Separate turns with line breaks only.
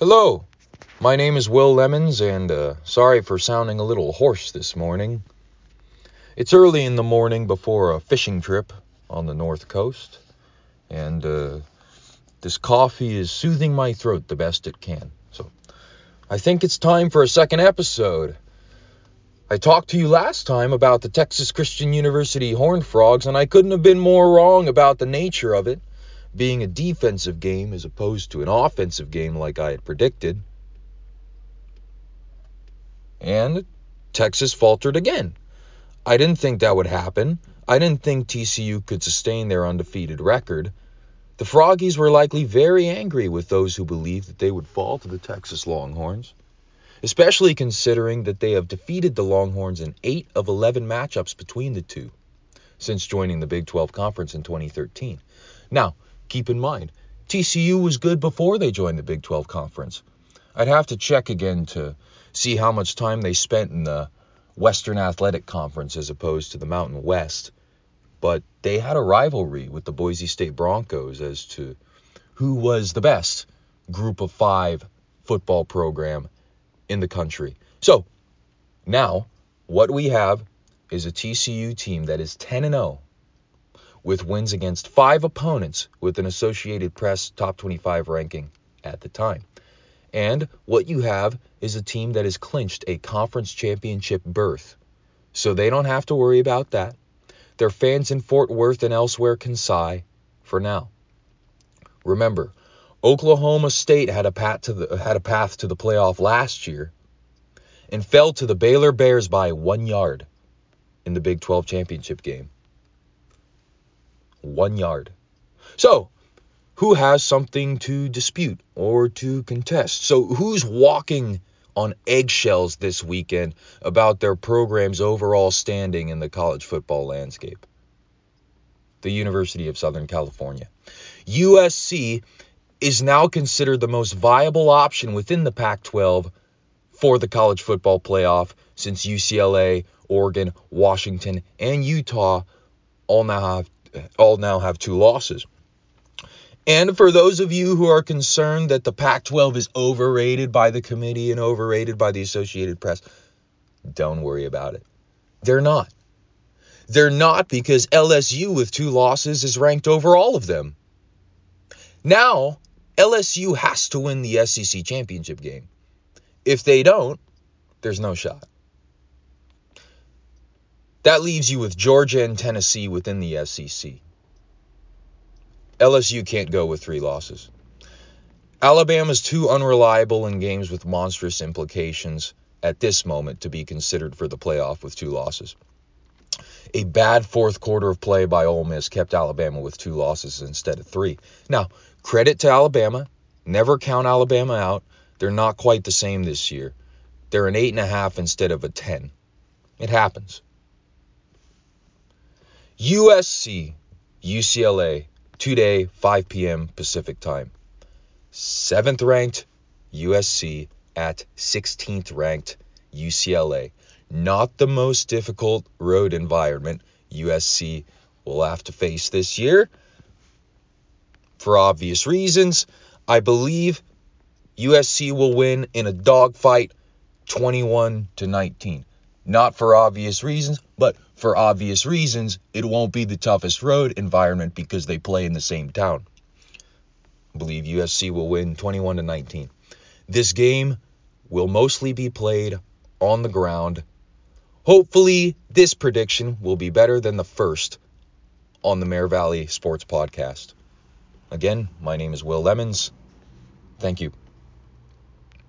Hello, my name is Will Lemons, and uh, sorry for sounding a little hoarse this morning. It's early in the morning before a fishing trip on the North Coast, and uh, this coffee is soothing my throat the best it can. So I think it's time for a second episode. I talked to you last time about the Texas Christian University Horned Frogs, and I couldn't have been more wrong about the nature of it being a defensive game as opposed to an offensive game like I had predicted. And Texas faltered again. I didn't think that would happen. I didn't think TCU could sustain their undefeated record. The Froggies were likely very angry with those who believed that they would fall to the Texas Longhorns, especially considering that they have defeated the Longhorns in 8 of 11 matchups between the two since joining the Big 12 Conference in 2013. Now, Keep in mind, TCU was good before they joined the Big 12 Conference. I'd have to check again to see how much time they spent in the Western Athletic Conference as opposed to the Mountain West. But they had a rivalry with the Boise State Broncos as to who was the best group of five football program in the country. So now what we have is a TCU team that is 10 and 0 with wins against five opponents with an Associated Press top 25 ranking at the time. And what you have is a team that has clinched a conference championship berth. So they don't have to worry about that. Their fans in Fort Worth and elsewhere can sigh for now. Remember, Oklahoma State had a path to the had a path to the playoff last year and fell to the Baylor Bears by 1 yard in the Big 12 championship game one yard. So, who has something to dispute or to contest? So, who's walking on eggshells this weekend about their program's overall standing in the college football landscape? The University of Southern California. USC is now considered the most viable option within the Pac 12 for the college football playoff since UCLA, Oregon, Washington, and Utah all now have all now have two losses. And for those of you who are concerned that the Pac 12 is overrated by the committee and overrated by the Associated Press, don't worry about it. They're not. They're not because LSU with two losses is ranked over all of them. Now, LSU has to win the SEC championship game. If they don't, there's no shot. That leaves you with Georgia and Tennessee within the SEC. LSU can't go with three losses. Alabama's too unreliable in games with monstrous implications at this moment to be considered for the playoff with two losses. A bad fourth quarter of play by Ole Miss kept Alabama with two losses instead of three. Now, credit to Alabama. Never count Alabama out. They're not quite the same this year. They're an eight and a half instead of a ten. It happens. USC, UCLA, today, 5 p.m. Pacific time. Seventh ranked USC at 16th ranked UCLA. Not the most difficult road environment USC will have to face this year. For obvious reasons, I believe USC will win in a dogfight 21 to 19. Not for obvious reasons, but for obvious reasons, it won't be the toughest road environment because they play in the same town. I believe USC will win 21 to 19. This game will mostly be played on the ground. Hopefully, this prediction will be better than the first on the Mare Valley Sports Podcast. Again, my name is Will Lemons. Thank you.